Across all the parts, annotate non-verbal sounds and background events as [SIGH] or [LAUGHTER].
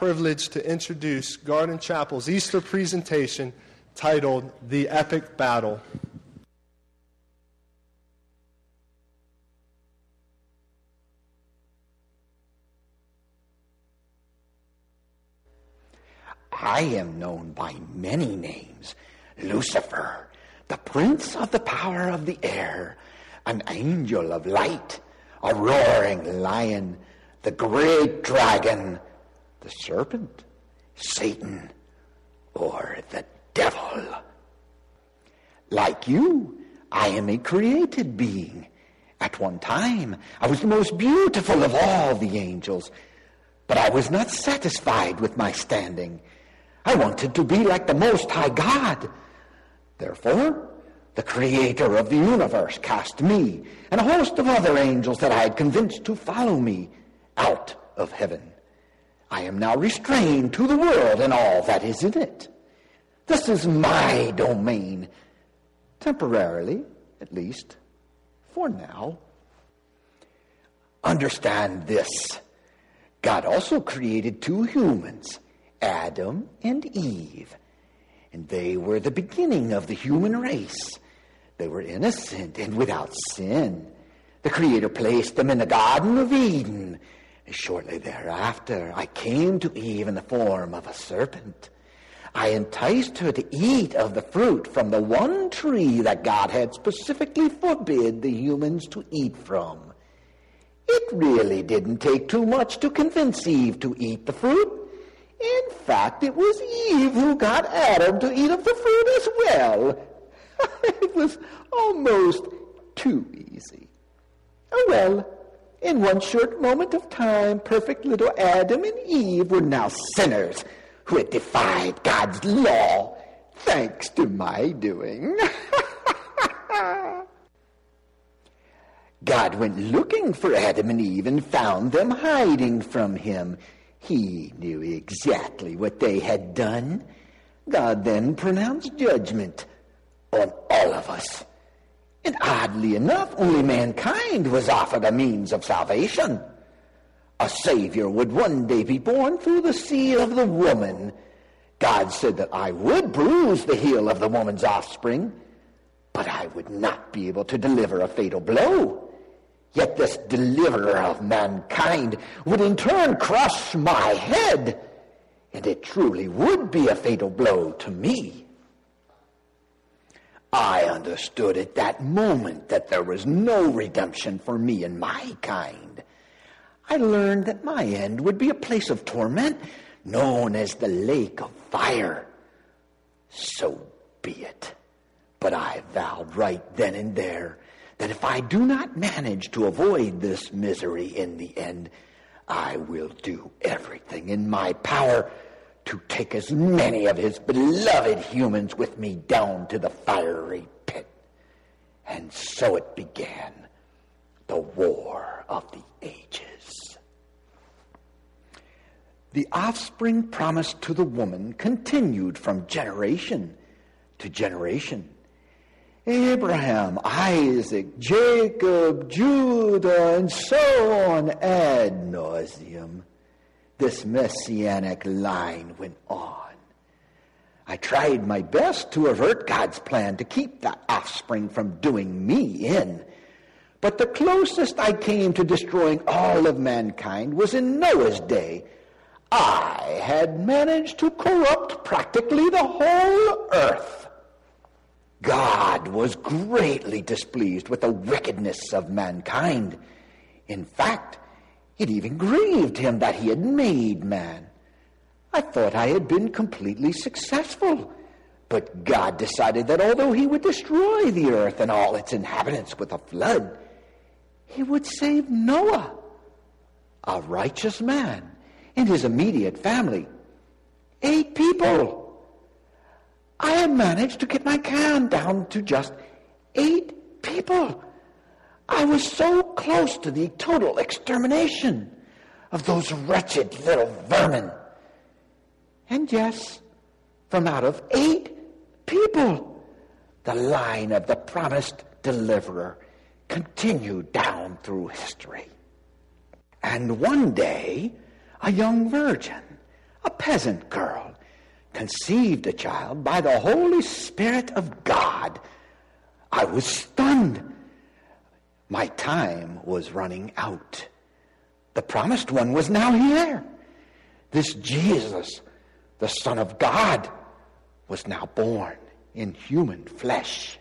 privileged to introduce Garden Chapel's Easter presentation titled The Epic Battle. I am known by many names Lucifer, the prince of the power of the air, an angel of light, a roaring lion, the great dragon the serpent, Satan, or the devil. Like you, I am a created being. At one time, I was the most beautiful of all the angels, but I was not satisfied with my standing. I wanted to be like the Most High God. Therefore, the creator of the universe cast me and a host of other angels that I had convinced to follow me out of heaven. I am now restrained to the world and all that is in it. This is my domain, temporarily, at least, for now. Understand this. God also created two humans, Adam and Eve, and they were the beginning of the human race. They were innocent and without sin. The Creator placed them in the Garden of Eden Shortly thereafter, I came to Eve in the form of a serpent. I enticed her to eat of the fruit from the one tree that God had specifically forbid the humans to eat from. It really didn't take too much to convince Eve to eat the fruit. In fact, it was Eve who got Adam to eat of the fruit as well. [LAUGHS] it was almost too easy. Oh well, in one short moment of time, perfect little Adam and Eve were now sinners who had defied God's law thanks to my doing. [LAUGHS] God went looking for Adam and Eve and found them hiding from him. He knew exactly what they had done. God then pronounced judgment on all of us. And oddly enough, only mankind was offered a means of salvation. A Savior would one day be born through the seed of the woman. God said that I would bruise the heel of the woman's offspring, but I would not be able to deliver a fatal blow. Yet this deliverer of mankind would in turn crush my head, and it truly would be a fatal blow to me. I understood at that moment that there was no redemption for me and my kind. I learned that my end would be a place of torment known as the lake of fire. So be it. But I vowed right then and there that if I do not manage to avoid this misery in the end, I will do everything in my power to take as many of his beloved humans with me down to the fiery pit. And so it began, the war of the ages. The offspring promised to the woman continued from generation to generation. Abraham, Isaac, Jacob, Judah, and so on ad nauseum this messianic line went on. I tried my best to avert God's plan to keep the offspring from doing me in. But the closest I came to destroying all of mankind was in Noah's day. I had managed to corrupt practically the whole earth. God was greatly displeased with the wickedness of mankind. In fact, it even grieved him that he had made man. I thought I had been completely successful. But God decided that although he would destroy the earth and all its inhabitants with a flood, he would save Noah, a righteous man, and his immediate family. Eight people. I had managed to get my count down to just eight people. I was so close to the total extermination of those wretched little vermin. And yes, from out of eight people, the line of the promised deliverer continued down through history. And one day, a young virgin, a peasant girl, conceived a child by the Holy Spirit of God. I was stunned. My time was running out. The promised one was now here. This Jesus, the Son of God, was now born in human flesh.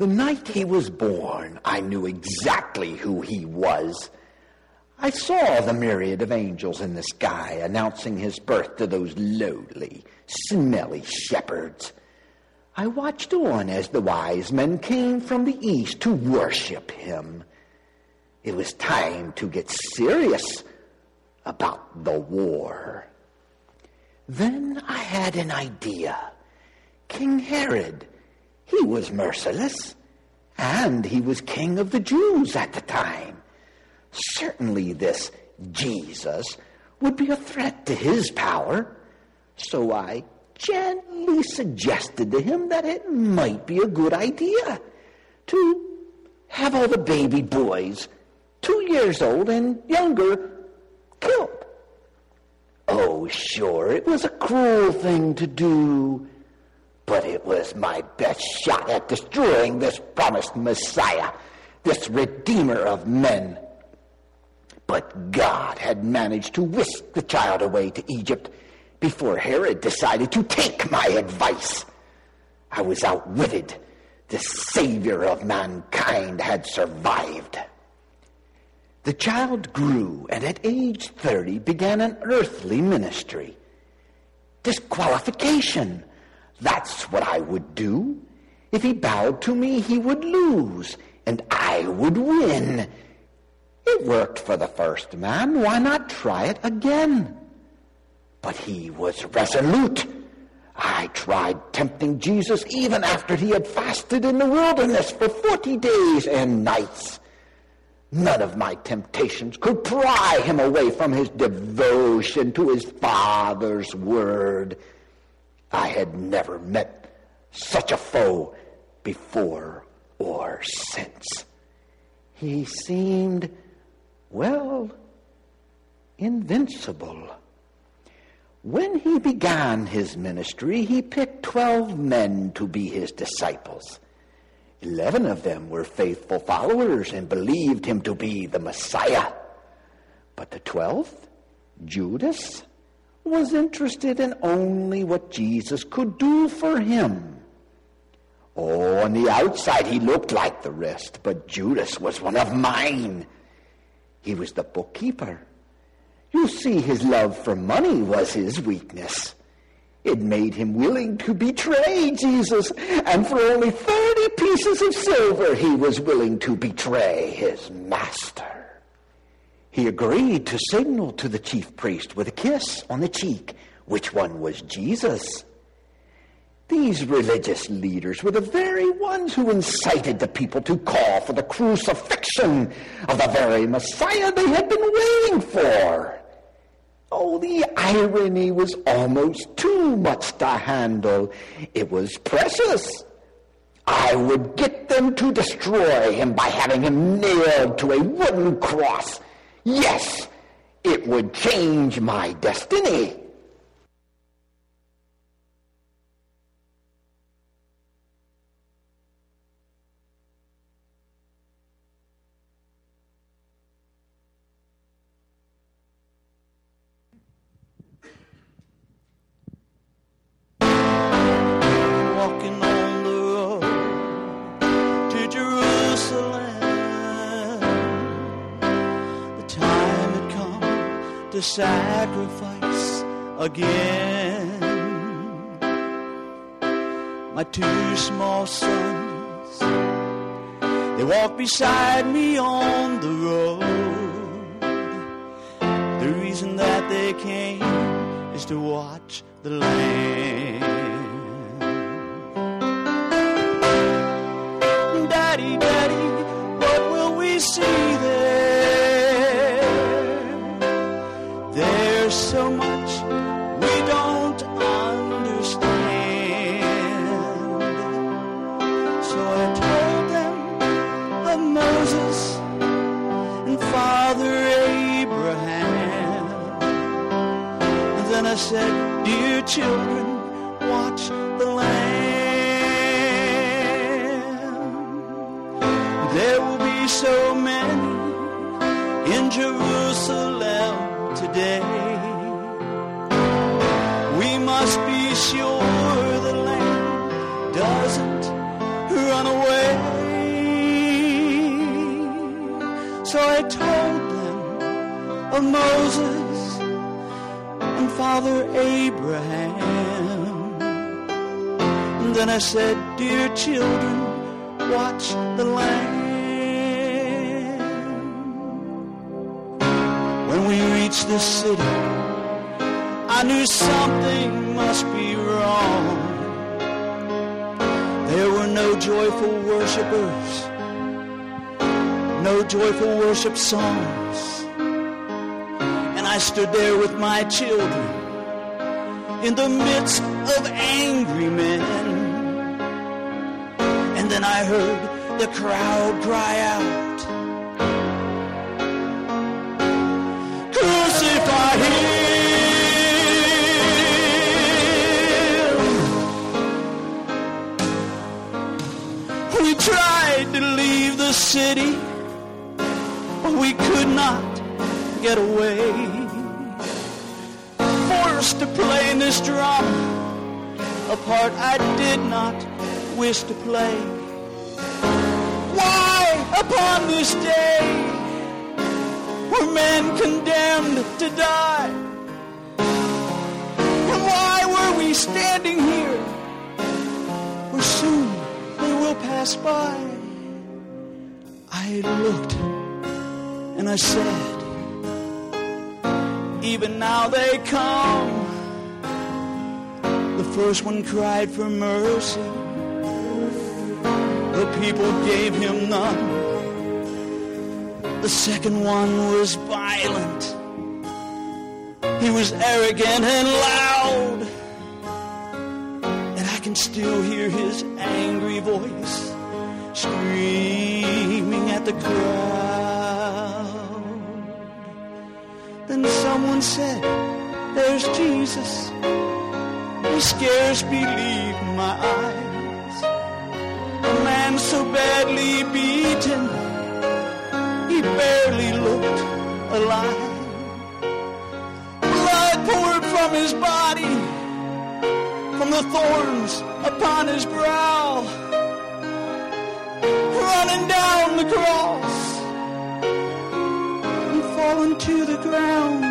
The night he was born, I knew exactly who he was. I saw the myriad of angels in the sky announcing his birth to those lowly, smelly shepherds. I watched on as the wise men came from the east to worship him. It was time to get serious about the war. Then I had an idea. King Herod he was merciless, and he was king of the Jews at the time. Certainly, this Jesus would be a threat to his power. So I gently suggested to him that it might be a good idea to have all the baby boys, two years old and younger, killed. Oh, sure, it was a cruel thing to do. But it was my best shot at destroying this promised Messiah, this Redeemer of men. But God had managed to whisk the child away to Egypt before Herod decided to take my advice. I was outwitted. The Savior of mankind had survived. The child grew and at age 30 began an earthly ministry. Disqualification that's what I would do. If he bowed to me, he would lose, and I would win. It worked for the first man. Why not try it again? But he was resolute. I tried tempting Jesus even after he had fasted in the wilderness for 40 days and nights. None of my temptations could pry him away from his devotion to his Father's word. I had never met such a foe before or since. He seemed, well, invincible. When he began his ministry, he picked twelve men to be his disciples. Eleven of them were faithful followers and believed him to be the Messiah. But the twelfth, Judas, was interested in only what Jesus could do for him. Oh, on the outside he looked like the rest, but Judas was one of mine. He was the bookkeeper. You see, his love for money was his weakness. It made him willing to betray Jesus, and for only 30 pieces of silver he was willing to betray his master. He agreed to signal to the chief priest with a kiss on the cheek which one was Jesus. These religious leaders were the very ones who incited the people to call for the crucifixion of the very Messiah they had been waiting for. Oh, the irony was almost too much to handle. It was precious. I would get them to destroy him by having him nailed to a wooden cross Yes, it would change my destiny. Again. My two small sons, they walk beside me on the road. The reason that they came is to watch the land. I said, Dear children, watch the lamb. There will be so many in Jerusalem today. We must be sure the lamb doesn't run away. So I told them of Moses Father Abraham. And then I said, Dear children, watch the lamb. When we reached the city, I knew something must be wrong. There were no joyful worshipers, no joyful worship songs. I stood there with my children in the midst of angry men. And then I heard the crowd cry out, Crucify him! We tried to leave the city, but we could not get away. To play in this drama, a part I did not wish to play. Why, upon this day, were men condemned to die? And why were we standing here? For soon they will pass by. I looked and I said, even now they come. The first one cried for mercy. The people gave him none. The second one was violent. He was arrogant and loud. And I can still hear his angry voice screaming at the crowd. Then someone said, There's Jesus. I scarce believe my eyes. A man so badly beaten, he barely looked alive. Blood poured from his body, from the thorns upon his brow, running down the cross and falling to the ground.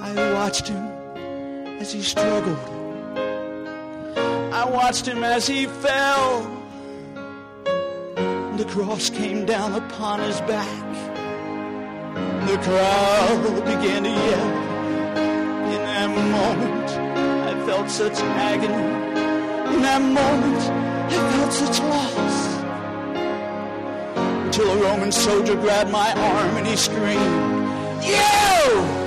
I watched him as he struggled. I watched him as he fell. The cross came down upon his back. The crowd began to yell. In that moment, I felt such agony. In that moment, I felt such loss. Until a Roman soldier grabbed my arm and he screamed, You!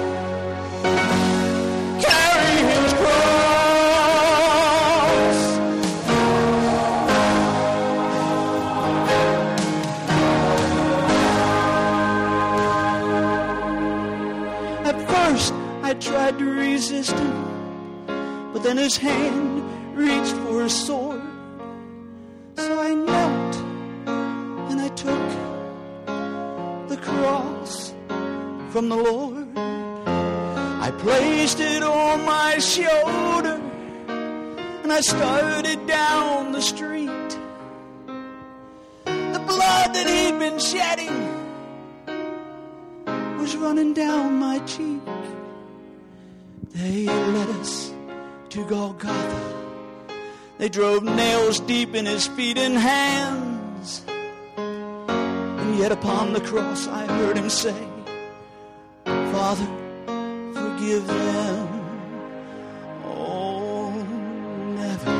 Tried to resist him, but then his hand reached for his sword. So I knelt and I took the cross from the Lord. I placed it on my shoulder and I started down the street. The blood that he'd been shedding was running down my cheek. They led us to Golgotha. They drove nails deep in his feet and hands. And yet upon the cross I heard him say, Father, forgive them. Oh, never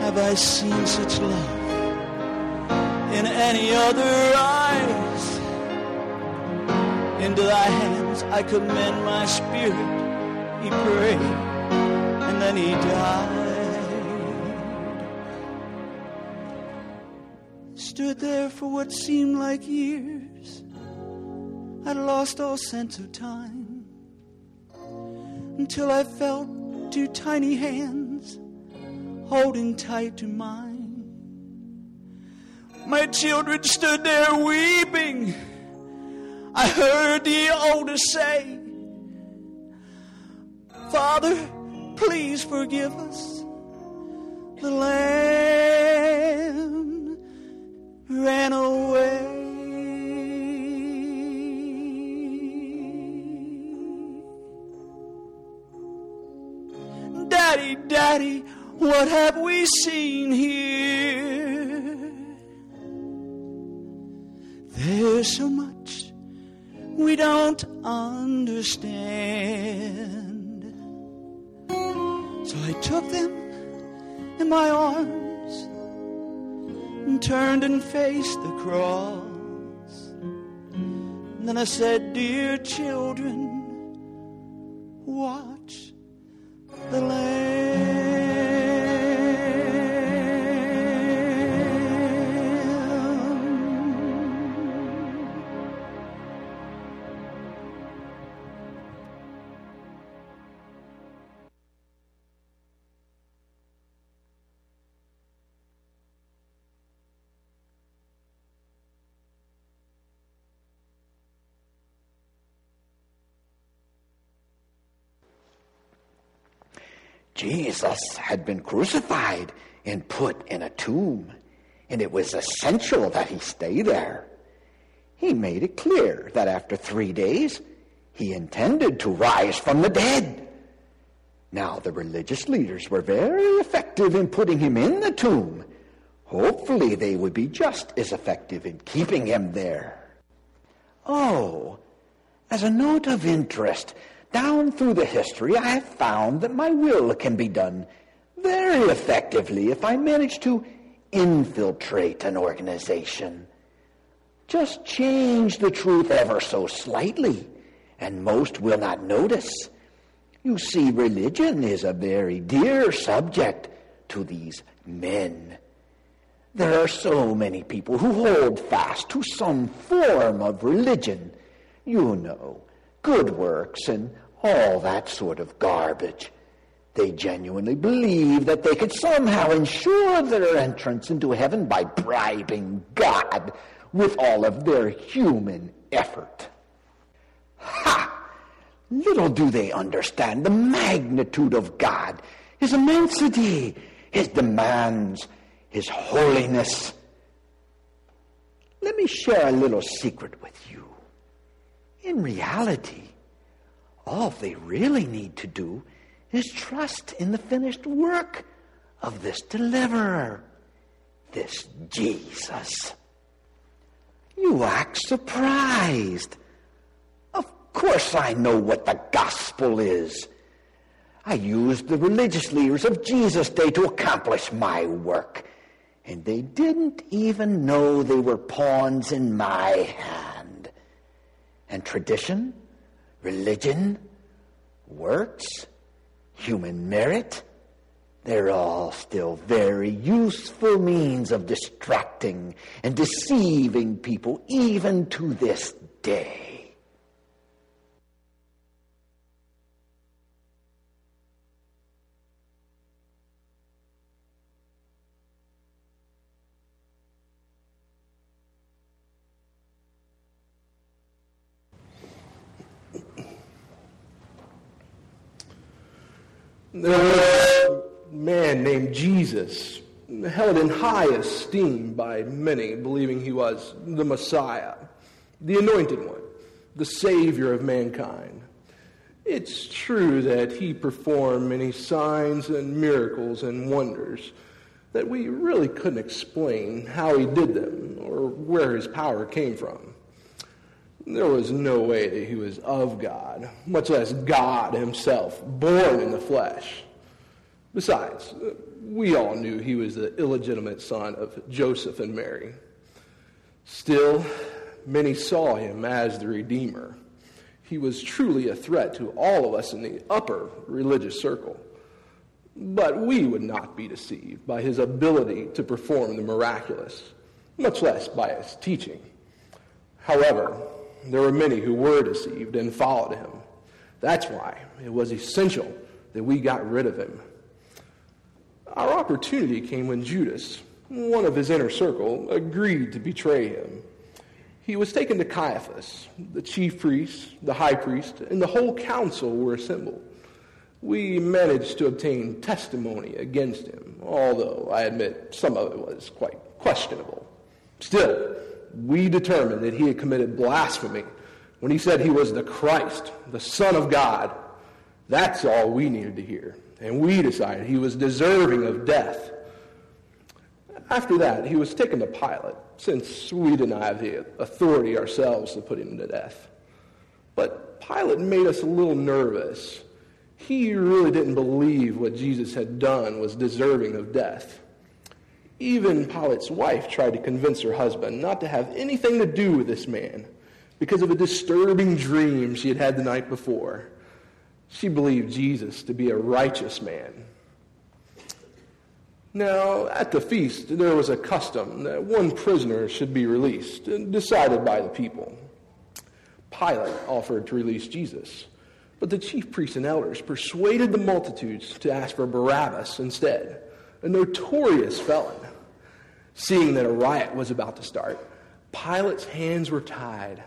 have I seen such love in any other eyes. Into thy hands I commend my spirit, he prayed, and then he died. Stood there for what seemed like years. I'd lost all sense of time until I felt two tiny hands holding tight to mine. My children stood there weeping. I heard the oldest say, Father, please forgive us. The lamb ran away. Daddy, Daddy, what have we seen here? There's so much we don't understand. So I took them in my arms and turned and faced the cross. And then I said, Dear children, watch the Lamb. Jesus had been crucified and put in a tomb, and it was essential that he stay there. He made it clear that after three days, he intended to rise from the dead. Now, the religious leaders were very effective in putting him in the tomb. Hopefully, they would be just as effective in keeping him there. Oh, as a note of interest, down through the history, I have found that my will can be done very effectively if I manage to infiltrate an organization. Just change the truth ever so slightly, and most will not notice. You see, religion is a very dear subject to these men. There are so many people who hold fast to some form of religion. You know, good works and all that sort of garbage. They genuinely believe that they could somehow ensure their entrance into heaven by bribing God with all of their human effort. Ha! Little do they understand the magnitude of God, His immensity, His demands, His holiness. Let me share a little secret with you. In reality, all they really need to do is trust in the finished work of this deliverer, this Jesus. You act surprised. Of course, I know what the gospel is. I used the religious leaders of Jesus' day to accomplish my work, and they didn't even know they were pawns in my hand. And tradition, religion, works, human merit, they're all still very useful means of distracting and deceiving people even to this day. There was a man named Jesus, held in high esteem by many, believing he was the Messiah, the anointed one, the Savior of mankind. It's true that he performed many signs and miracles and wonders that we really couldn't explain how he did them or where his power came from. There was no way that he was of God, much less God himself, born in the flesh. Besides, we all knew he was the illegitimate son of Joseph and Mary. Still, many saw him as the Redeemer. He was truly a threat to all of us in the upper religious circle. But we would not be deceived by his ability to perform the miraculous, much less by his teaching. However, there were many who were deceived and followed him. That's why it was essential that we got rid of him. Our opportunity came when Judas, one of his inner circle, agreed to betray him. He was taken to Caiaphas. The chief priest, the high priest, and the whole council were assembled. We managed to obtain testimony against him, although I admit some of it was quite questionable. Still, we determined that he had committed blasphemy when he said he was the Christ, the Son of God. That's all we needed to hear. and we decided he was deserving of death. After that, he was taken to Pilate, since we didn't have the authority ourselves to put him to death. But Pilate made us a little nervous. He really didn't believe what Jesus had done was deserving of death. Even Pilate's wife tried to convince her husband not to have anything to do with this man because of a disturbing dream she had had the night before. She believed Jesus to be a righteous man. Now, at the feast, there was a custom that one prisoner should be released, decided by the people. Pilate offered to release Jesus, but the chief priests and elders persuaded the multitudes to ask for Barabbas instead, a notorious felon. Seeing that a riot was about to start, Pilate's hands were tied.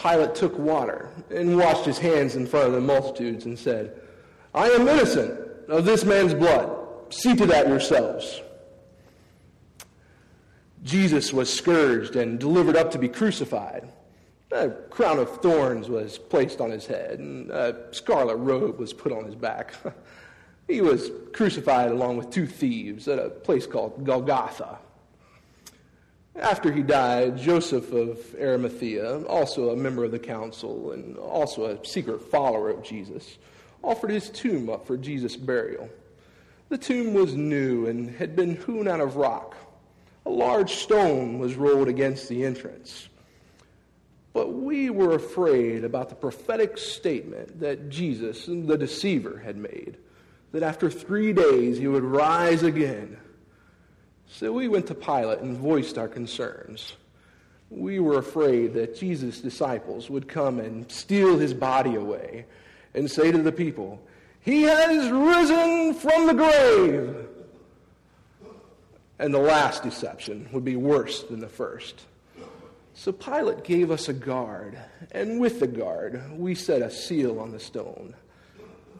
Pilate took water and washed his hands in front of the multitudes and said, I am innocent of this man's blood. See to that yourselves. Jesus was scourged and delivered up to be crucified. A crown of thorns was placed on his head, and a scarlet robe was put on his back. [LAUGHS] He was crucified along with two thieves at a place called Golgotha. After he died, Joseph of Arimathea, also a member of the council and also a secret follower of Jesus, offered his tomb up for Jesus' burial. The tomb was new and had been hewn out of rock. A large stone was rolled against the entrance. But we were afraid about the prophetic statement that Jesus, the deceiver, had made that after three days he would rise again. So we went to Pilate and voiced our concerns. We were afraid that Jesus' disciples would come and steal his body away and say to the people, He has risen from the grave. And the last deception would be worse than the first. So Pilate gave us a guard, and with the guard, we set a seal on the stone.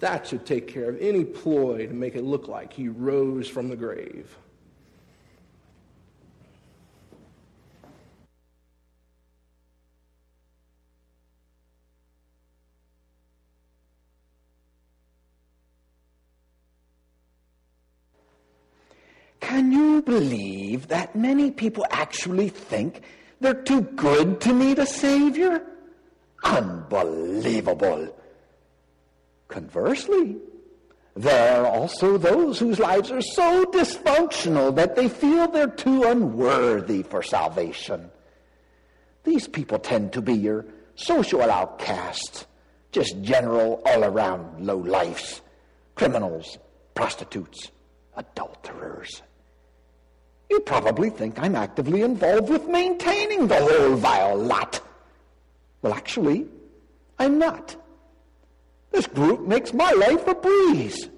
That should take care of any ploy to make it look like he rose from the grave. Can you believe that many people actually think they're too good to need a Savior? Unbelievable. Conversely, there are also those whose lives are so dysfunctional that they feel they're too unworthy for salvation. These people tend to be your social outcasts, just general all around low lifes, criminals, prostitutes, adulterers. You probably think I'm actively involved with maintaining the whole vile lot. Well, actually, I'm not. This group makes my life a breeze.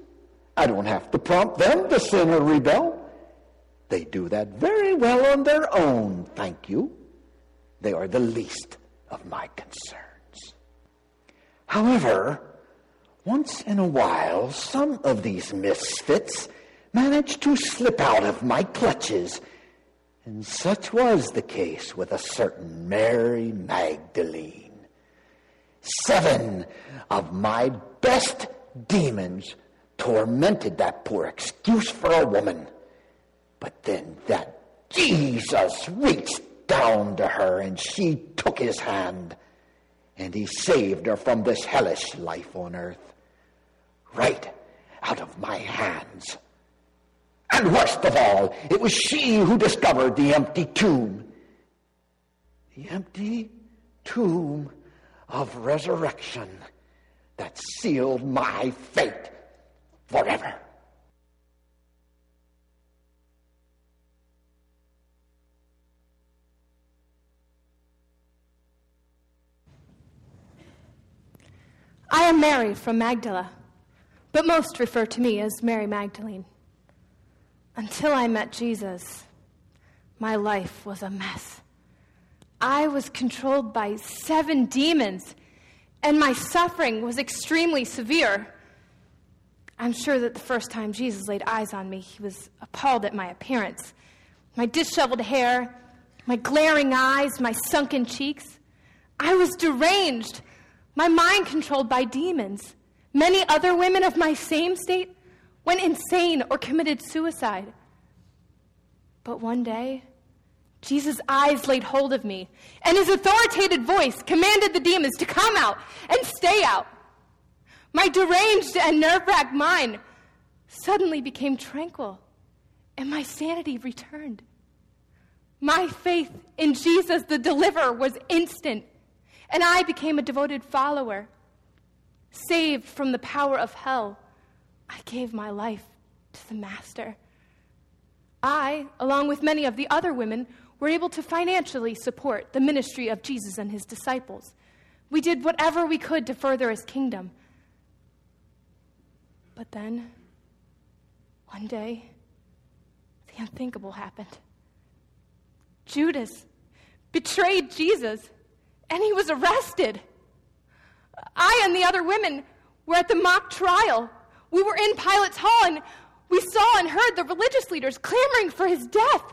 I don't have to prompt them to sin or rebel. They do that very well on their own, thank you. They are the least of my concerns. However, once in a while, some of these misfits manage to slip out of my clutches, and such was the case with a certain Mary Magdalene. Seven of my best demons tormented that poor excuse for a woman. But then that Jesus reached down to her and she took his hand and he saved her from this hellish life on earth. Right out of my hands. And worst of all, it was she who discovered the empty tomb. The empty tomb of resurrection that sealed my fate forever. I am Mary from Magdala, but most refer to me as Mary Magdalene. Until I met Jesus, my life was a mess. I was controlled by seven demons, and my suffering was extremely severe. I'm sure that the first time Jesus laid eyes on me, he was appalled at my appearance. My disheveled hair, my glaring eyes, my sunken cheeks. I was deranged, my mind controlled by demons. Many other women of my same state went insane or committed suicide. But one day, Jesus' eyes laid hold of me, and his authoritative voice commanded the demons to come out and stay out. My deranged and nerve wracked mind suddenly became tranquil, and my sanity returned. My faith in Jesus the deliverer was instant, and I became a devoted follower. Saved from the power of hell, I gave my life to the Master. I, along with many of the other women, were able to financially support the ministry of Jesus and his disciples. We did whatever we could to further his kingdom. But then, one day, the unthinkable happened. Judas betrayed Jesus, and he was arrested. I and the other women were at the mock trial. We were in Pilate's hall, and we saw and heard the religious leaders clamoring for his death.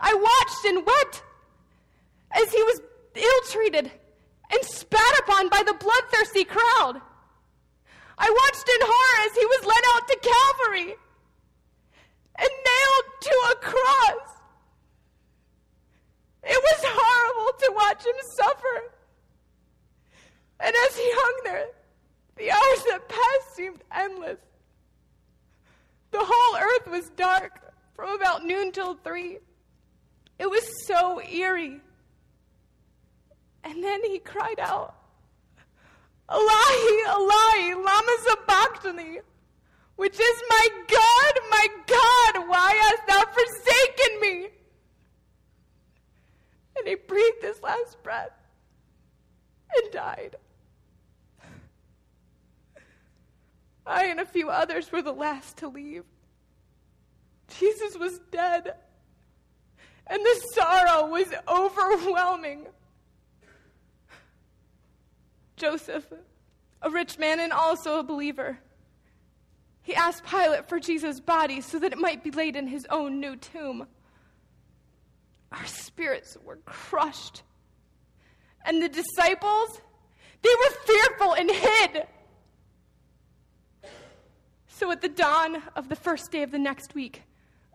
I watched and wept as he was ill treated and spat upon by the bloodthirsty crowd. I watched in horror as he was led out to Calvary and nailed to a cross. It was horrible to watch him suffer. And as he hung there, the hours that passed seemed endless. The whole earth was dark from about noon till three. It was so eerie. And then he cried out, Ilahi, Ilahi, lama sabachthani, which is my God, my God, why hast thou forsaken me? And he breathed his last breath and died. I and a few others were the last to leave. Jesus was dead, and the sorrow was overwhelming. Joseph, a rich man and also a believer, he asked Pilate for Jesus' body so that it might be laid in his own new tomb. Our spirits were crushed. And the disciples, they were fearful and hid. So at the dawn of the first day of the next week,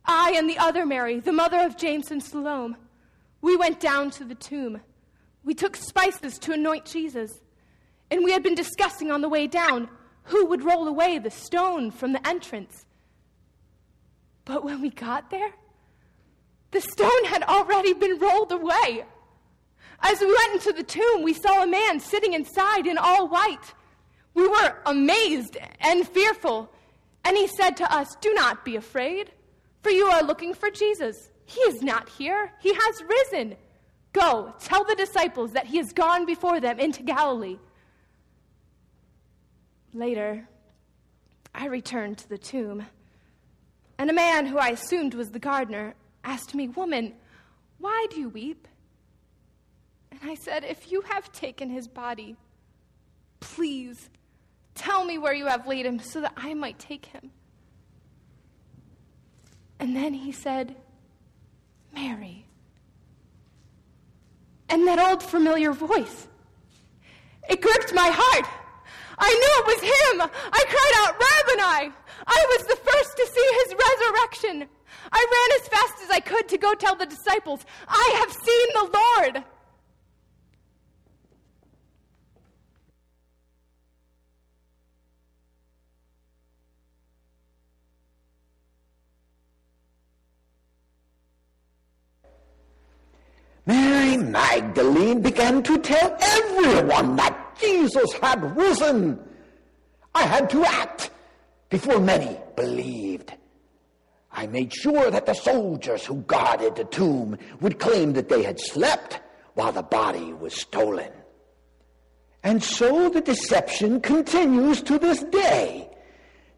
I and the other Mary, the mother of James and Salome, we went down to the tomb. We took spices to anoint Jesus. And we had been discussing on the way down who would roll away the stone from the entrance. But when we got there, the stone had already been rolled away. As we went into the tomb, we saw a man sitting inside in all white. We were amazed and fearful and he said to us, Do not be afraid, for you are looking for Jesus. He is not here, he has risen. Go, tell the disciples that he has gone before them into Galilee. Later, I returned to the tomb, and a man who I assumed was the gardener asked me, Woman, why do you weep? And I said, If you have taken his body, please Tell me where you have laid him so that I might take him. And then he said, Mary. And that old familiar voice, it gripped my heart. I knew it was him. I cried out, Rabboni! I was the first to see his resurrection. I ran as fast as I could to go tell the disciples, I have seen the Lord. Magdalene began to tell everyone that Jesus had risen. I had to act before many believed. I made sure that the soldiers who guarded the tomb would claim that they had slept while the body was stolen. And so the deception continues to this day.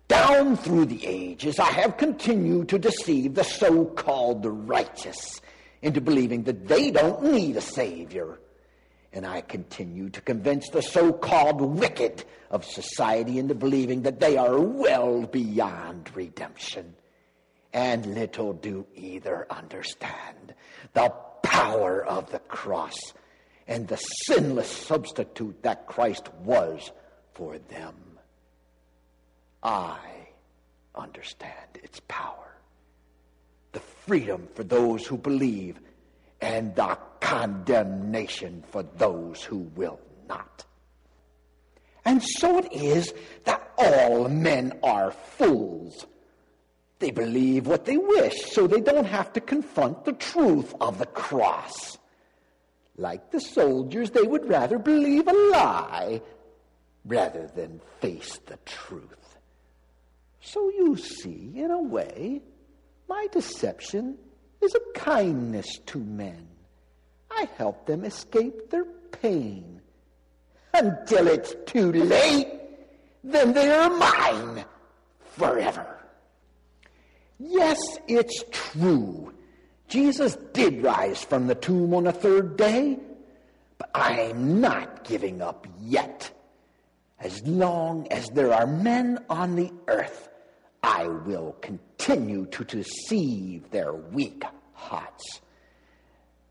Down through the ages, I have continued to deceive the so called righteous into believing that they don't need a Savior. And I continue to convince the so called wicked of society into believing that they are well beyond redemption. And little do either understand the power of the cross and the sinless substitute that Christ was for them. I understand its power. The freedom for those who believe and the condemnation for those who will not. And so it is that all men are fools. They believe what they wish so they don't have to confront the truth of the cross. Like the soldiers, they would rather believe a lie rather than face the truth. So you see, in a way, my deception is a kindness to men. I help them escape their pain. Until it's too late, then they are mine forever. Yes, it's true. Jesus did rise from the tomb on the third day, but I'm not giving up yet. As long as there are men on the earth, I will continue to deceive their weak hearts.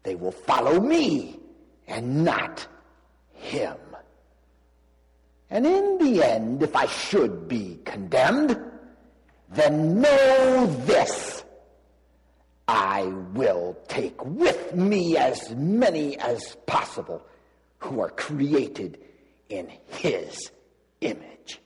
They will follow me and not him. And in the end, if I should be condemned, then know this. I will take with me as many as possible who are created in his image.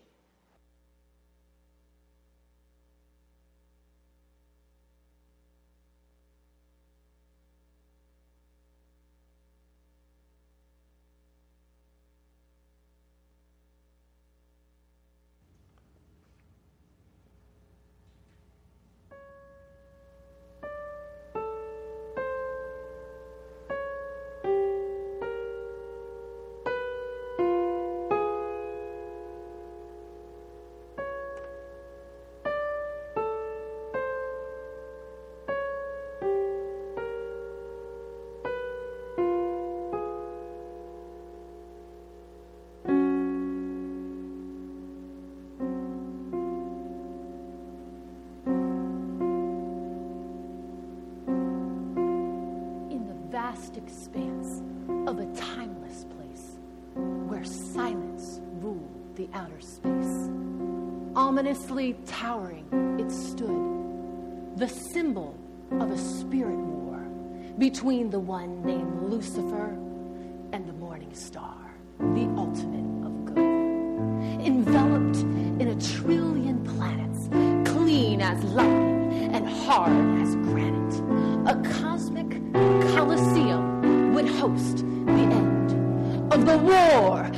Vast expanse of a timeless place where silence ruled the outer space. Ominously towering, it stood, the symbol of a spirit war between the one named Lucifer and the morning star, the ultimate of good. Enveloped in a trillion planets, clean as lightning and hard as the war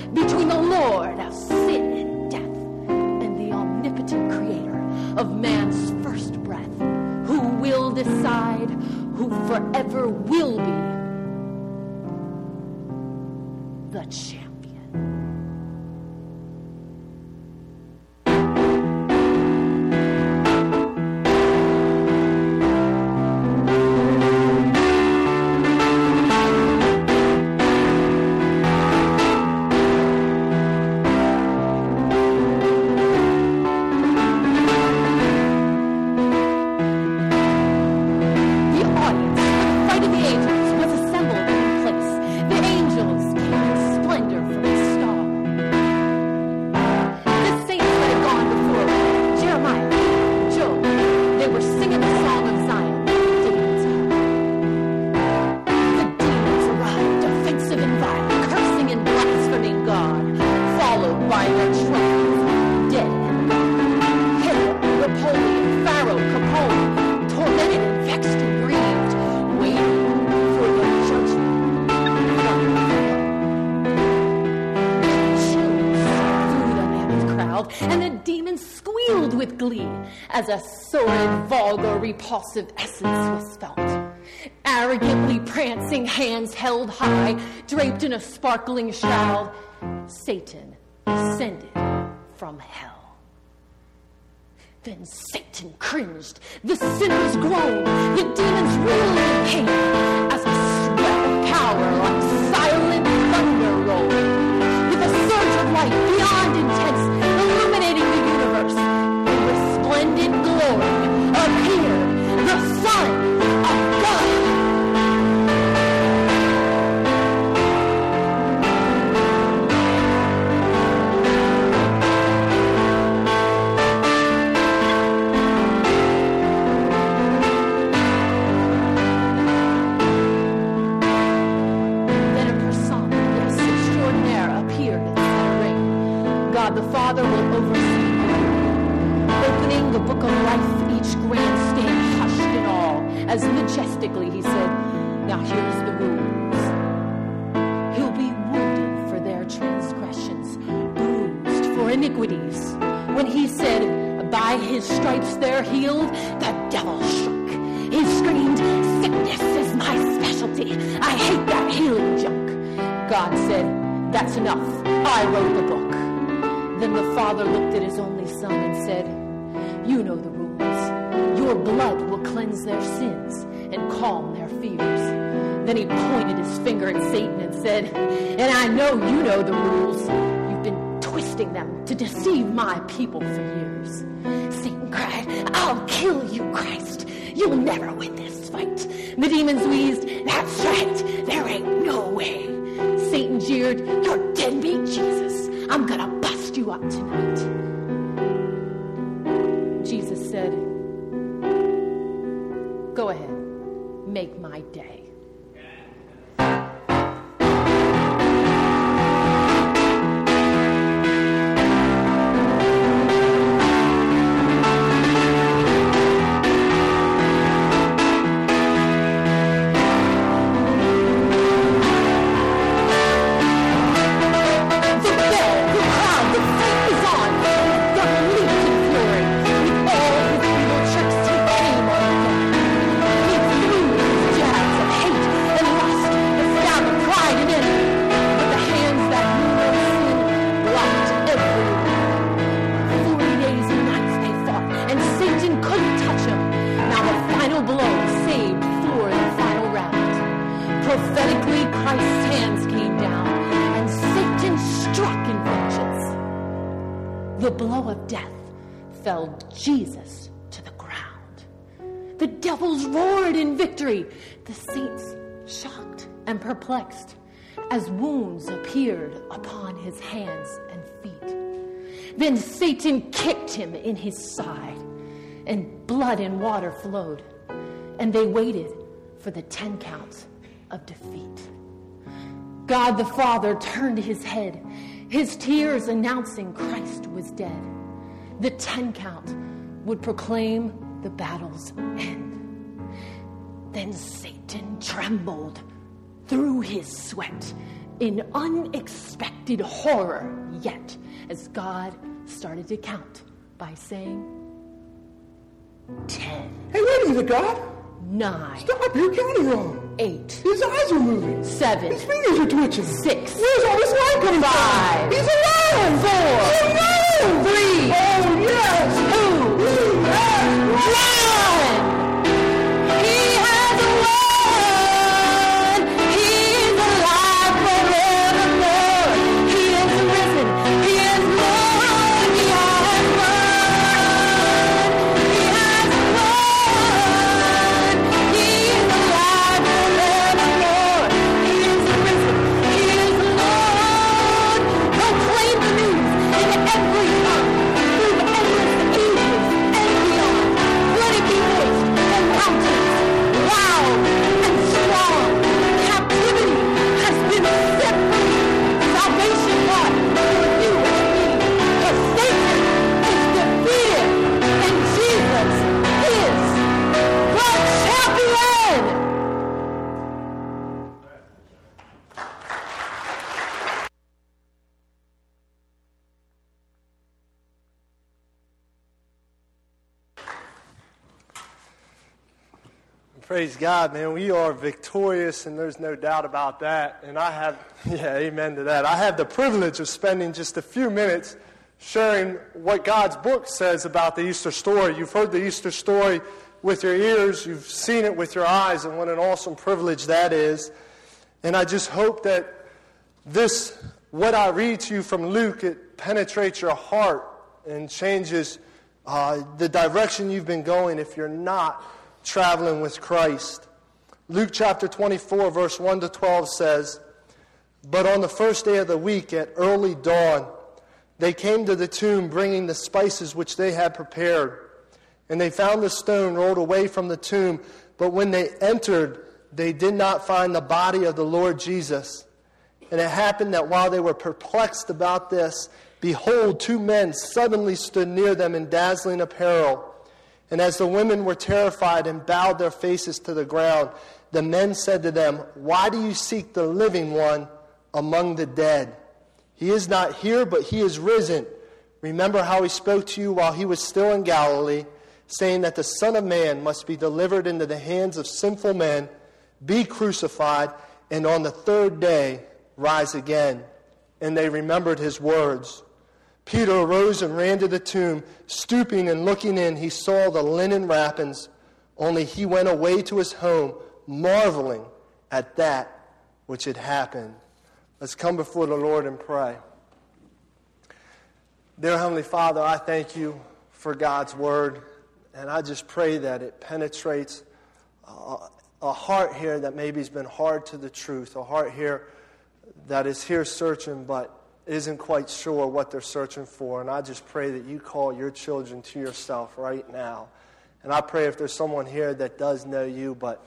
squealed with glee as a sordid, vulgar, repulsive essence was felt. Arrogantly prancing, hands held high, draped in a sparkling shroud, Satan descended from hell. Then Satan cringed, the sinners groaned, the demons reeled in pain as a swell of power fears. Then he pointed his finger at Satan and said, And I know you know the rules. You've been twisting them to deceive my people for years. Satan cried, I'll kill you, Christ. You'll never win this fight. The demons wheezed, That's right. There ain't no way. Satan jeered, You're dead meat, Jesus. I'm gonna bust you up tonight. Jesus said, Go ahead, make my day. Perplexed, as wounds appeared upon his hands and feet. Then Satan kicked him in his side, and blood and water flowed, and they waited for the ten counts of defeat. God the Father turned his head, his tears announcing Christ was dead. The ten count would proclaim the battle's end. Then Satan trembled through his sweat in unexpected horror, yet, as God started to count by saying, Ten, Hey, wait a minute, God. nine, Stop, you're counting wrong. eight, His eyes are moving. seven, His fingers are twitching. six, Where's all this light coming Five. from? He's alive! four, Oh, no! three, Oh, yes! two, He has won. God, man. We are victorious, and there's no doubt about that. And I have, [LAUGHS] yeah, amen to that. I have the privilege of spending just a few minutes sharing what God's book says about the Easter story. You've heard the Easter story with your ears, you've seen it with your eyes, and what an awesome privilege that is. And I just hope that this, what I read to you from Luke, it penetrates your heart and changes uh, the direction you've been going if you're not traveling with Christ. Luke chapter 24, verse 1 to 12 says, But on the first day of the week, at early dawn, they came to the tomb bringing the spices which they had prepared. And they found the stone rolled away from the tomb. But when they entered, they did not find the body of the Lord Jesus. And it happened that while they were perplexed about this, behold, two men suddenly stood near them in dazzling apparel. And as the women were terrified and bowed their faces to the ground, the men said to them, Why do you seek the living one among the dead? He is not here, but he is risen. Remember how he spoke to you while he was still in Galilee, saying that the Son of Man must be delivered into the hands of sinful men, be crucified, and on the third day rise again. And they remembered his words. Peter arose and ran to the tomb. Stooping and looking in, he saw the linen wrappings, only he went away to his home, marveling at that which had happened. Let's come before the Lord and pray. Dear Heavenly Father, I thank you for God's word, and I just pray that it penetrates a, a heart here that maybe has been hard to the truth, a heart here that is here searching but isn't quite sure what they're searching for. And I just pray that you call your children to yourself right now. And I pray if there's someone here that does know you, but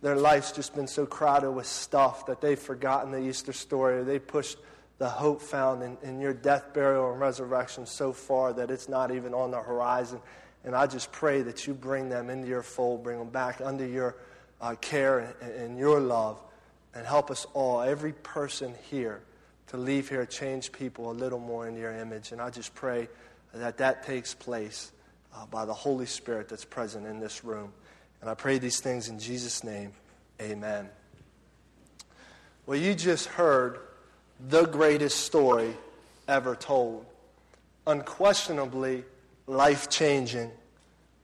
their life's just been so crowded with stuff that they've forgotten the Easter story, or they pushed the hope found in, in your death, burial, and resurrection so far that it's not even on the horizon. And I just pray that you bring them into your fold, bring them back under your uh, care and, and your love, and help us all, every person here, to leave here, change people a little more in your image. And I just pray that that takes place uh, by the Holy Spirit that's present in this room. And I pray these things in Jesus' name. Amen. Well, you just heard the greatest story ever told. Unquestionably life changing,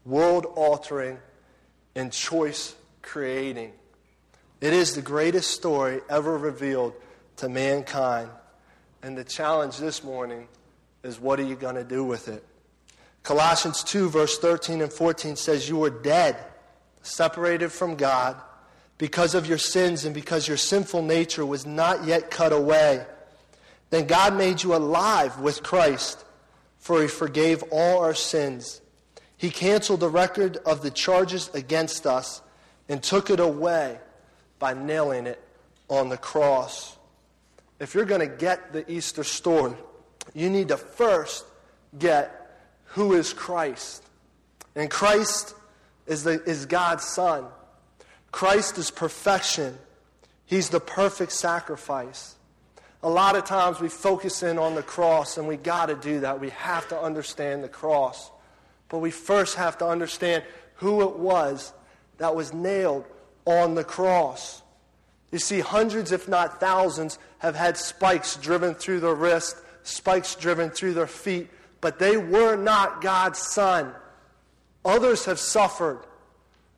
world altering, and choice creating. It is the greatest story ever revealed to mankind. And the challenge this morning is what are you going to do with it? Colossians 2, verse 13 and 14 says, You were dead, separated from God, because of your sins and because your sinful nature was not yet cut away. Then God made you alive with Christ, for he forgave all our sins. He canceled the record of the charges against us and took it away by nailing it on the cross if you're going to get the Easter story, you need to first get who is Christ. And Christ is, the, is God's Son. Christ is perfection. He's the perfect sacrifice. A lot of times we focus in on the cross, and we got to do that. We have to understand the cross. But we first have to understand who it was that was nailed on the cross. You see, hundreds, if not thousands, have had spikes driven through their wrist, spikes driven through their feet, but they were not God's son. Others have suffered,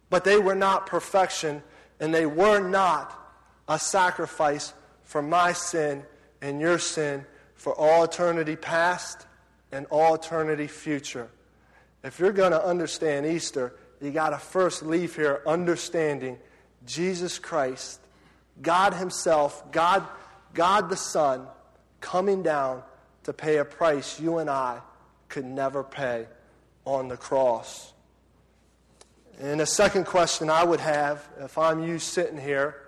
but they were not perfection, and they were not a sacrifice for my sin and your sin for all eternity past and all eternity future. If you're going to understand Easter, you got to first leave here understanding Jesus Christ God Himself, God, God the Son, coming down to pay a price you and I could never pay on the cross. And a second question I would have, if I'm you sitting here,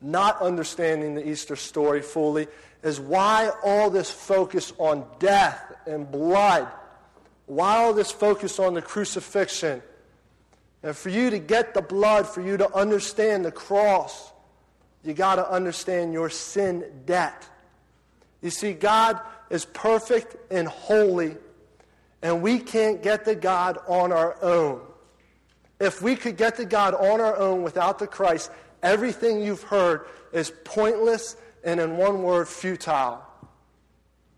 not understanding the Easter story fully, is why all this focus on death and blood? Why all this focus on the crucifixion? And for you to get the blood, for you to understand the cross, you got to understand your sin debt. You see, God is perfect and holy, and we can't get to God on our own. If we could get to God on our own without the Christ, everything you've heard is pointless and, in one word, futile.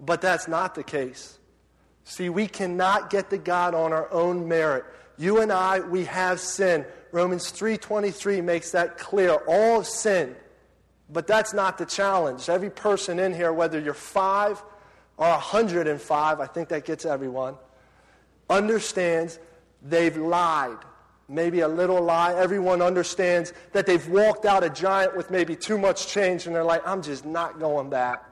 But that's not the case. See, we cannot get to God on our own merit. You and I, we have sin. Romans 3:23 makes that clear. All sinned but that's not the challenge. Every person in here, whether you're five or 105, I think that gets everyone, understands they've lied. Maybe a little lie. Everyone understands that they've walked out a giant with maybe too much change and they're like, I'm just not going back.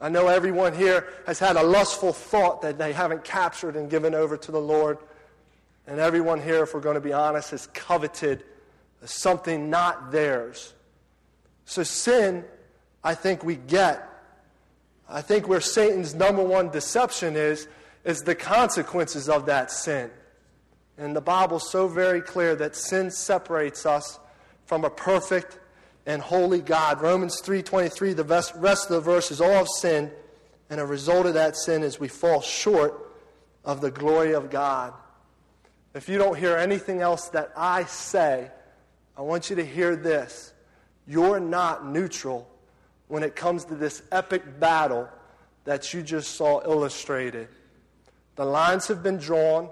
I know everyone here has had a lustful thought that they haven't captured and given over to the Lord. And everyone here, if we're going to be honest, has coveted something not theirs. So, sin, I think we get. I think where Satan's number one deception is, is the consequences of that sin. And the Bible's so very clear that sin separates us from a perfect and holy God. Romans 3.23, the rest of the verse is all of sin, and a result of that sin is we fall short of the glory of God. If you don't hear anything else that I say, I want you to hear this. You're not neutral when it comes to this epic battle that you just saw illustrated. The lines have been drawn,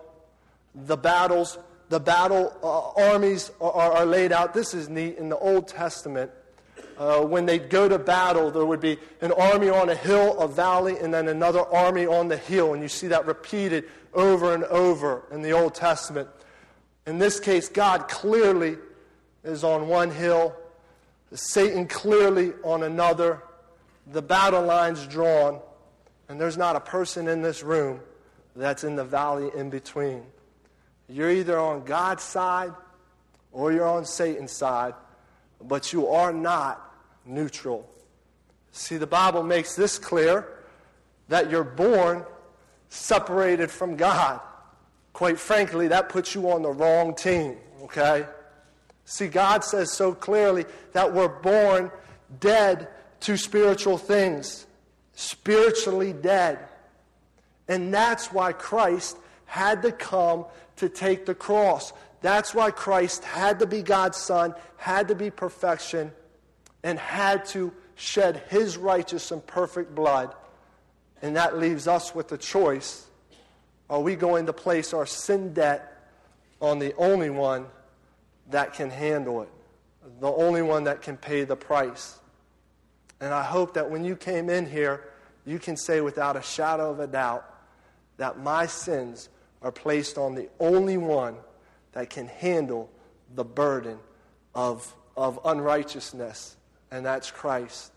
the battles, the battle uh, armies are, are, laid out. This is neat. In the Old Testament, uh, when they'd go to battle, there would be an army on a hill, a valley, and then another army on the hill. And you see that repeated over and over in the Old Testament. In this case, God clearly is on one hill, Satan clearly on another, the battle lines drawn, and there's not a person in this room that's in the valley in between. You're either on God's side or you're on Satan's side, but you are not neutral. See, the Bible makes this clear that you're born separated from God. Quite frankly, that puts you on the wrong team, okay? See, God says so clearly that we're born dead to spiritual things, spiritually dead. And that's why Christ had to come to take the cross. That's why Christ had to be God's Son, had to be perfection, and had to shed his righteous and perfect blood. And that leaves us with the choice are we going to place our sin debt on the only one that can handle it, the only one that can pay the price? And I hope that when you came in here, you can say without a shadow of a doubt that my sins are placed on the only one that can handle the burden of, of unrighteousness, and that's Christ.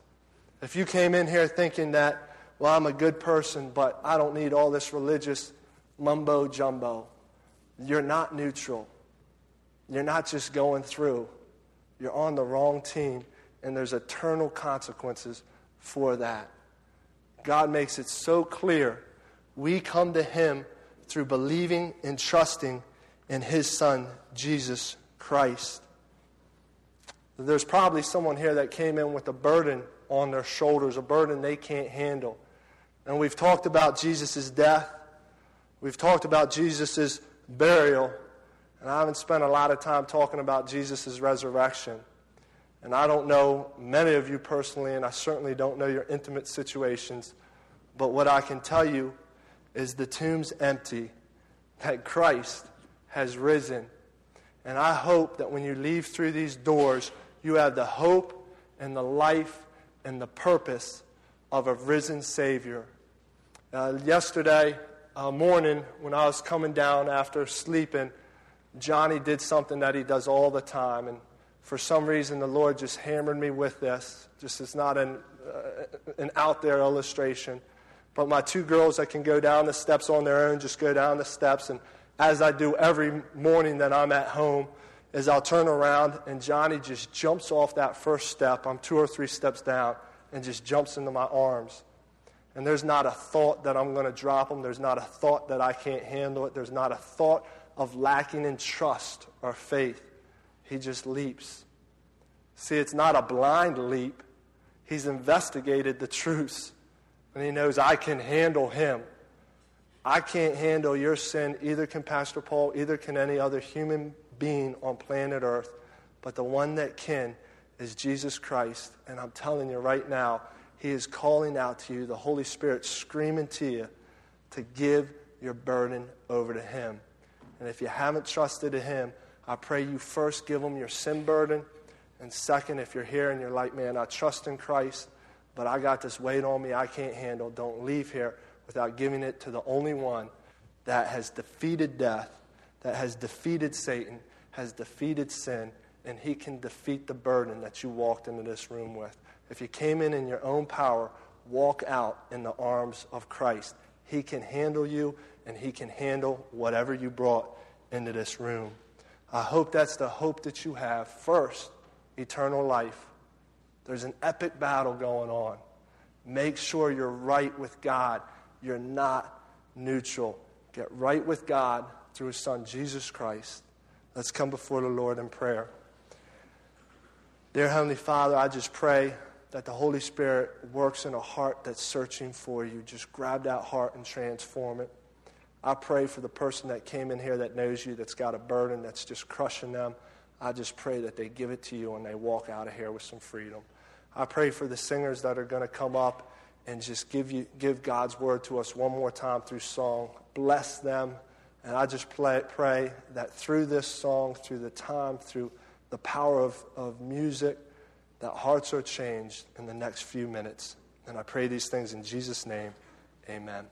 If you came in here thinking that, well, I'm a good person, but I don't need all this religious mumbo jumbo, you're not neutral. You're not just going through. You're on the wrong team, and there's eternal consequences for that. God makes it so clear. We come to Him through believing and trusting in His Son, Jesus Christ. There's probably someone here that came in with a burden on their shoulders, a burden they can't handle. And we've talked about Jesus' death, we've talked about Jesus' burial, and I haven't spent a lot of time talking about Jesus' resurrection. And I don't know many of you personally, and I certainly don't know your intimate situations. But what I can tell you is the tomb's empty, that Christ has risen. And I hope that when you leave through these doors, you have the hope and the life and the purpose of a risen Savior. Uh, yesterday uh, morning, when I was coming down after sleeping, Johnny did something that he does all the time. And for some reason, the Lord just hammered me with this. Just it's not an, uh, an out there illustration. But my two girls that can go down the steps on their own just go down the steps. And as I do every morning that I'm at home, is I'll turn around and Johnny just jumps off that first step. I'm two or three steps down and just jumps into my arms. And there's not a thought that I'm going to drop him. There's not a thought that I can't handle it. There's not a thought of lacking in trust or faith. He just leaps. See, it's not a blind leap. He's investigated the truths and he knows I can handle him. I can't handle your sin, either can Pastor Paul, either can any other human being on planet Earth. But the one that can is Jesus Christ. And I'm telling you right now, he is calling out to you, the Holy Spirit screaming to you to give your burden over to him. And if you haven't trusted in him, I pray you first give him your sin burden. And second, if you're here and you're like, man, I trust in Christ, but I got this weight on me I can't handle. Don't leave here without giving it to the only one that has defeated death, that has defeated Satan, has defeated sin, and he can defeat the burden that you walked into this room with. If you came in in your own power, walk out in the arms of Christ. He can handle you, and he can handle whatever you brought into this room. I hope that's the hope that you have. First, eternal life. There's an epic battle going on. Make sure you're right with God. You're not neutral. Get right with God through His Son, Jesus Christ. Let's come before the Lord in prayer. Dear Heavenly Father, I just pray that the Holy Spirit works in a heart that's searching for you. Just grab that heart and transform it. I pray for the person that came in here that knows you, that's got a burden that's just crushing them. I just pray that they give it to you and they walk out of here with some freedom. I pray for the singers that are going to come up and just give, you, give God's word to us one more time through song. Bless them. And I just play, pray that through this song, through the time, through the power of, of music, that hearts are changed in the next few minutes. And I pray these things in Jesus' name. Amen.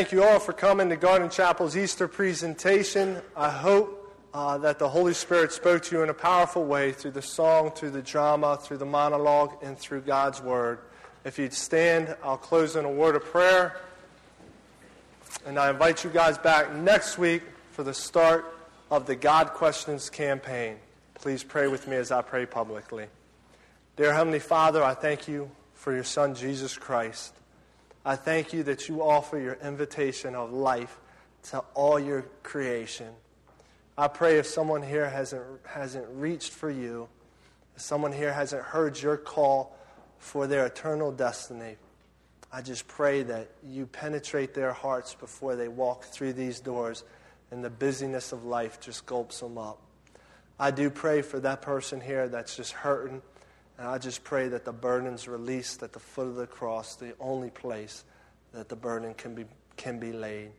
Thank you all for coming to Garden Chapel's Easter presentation. I hope uh, that the Holy Spirit spoke to you in a powerful way through the song, through the drama, through the monologue, and through God's Word. If you'd stand, I'll close in a word of prayer. And I invite you guys back next week for the start of the God Questions campaign. Please pray with me as I pray publicly. Dear Heavenly Father, I thank you for your Son, Jesus Christ. I thank you that you offer your invitation of life to all your creation. I pray if someone here hasn't, hasn't reached for you, if someone here hasn't heard your call for their eternal destiny, I just pray that you penetrate their hearts before they walk through these doors and the busyness of life just gulps them up. I do pray for that person here that's just hurting. And I just pray that the burden's released at the foot of the cross, the only place that the burden can be, can be laid.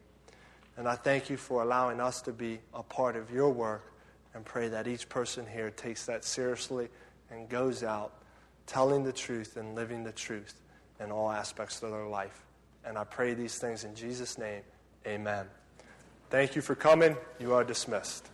And I thank you for allowing us to be a part of your work and pray that each person here takes that seriously and goes out telling the truth and living the truth in all aspects of their life. And I pray these things in Jesus' name. Amen. Thank you for coming. You are dismissed.